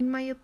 in my opinion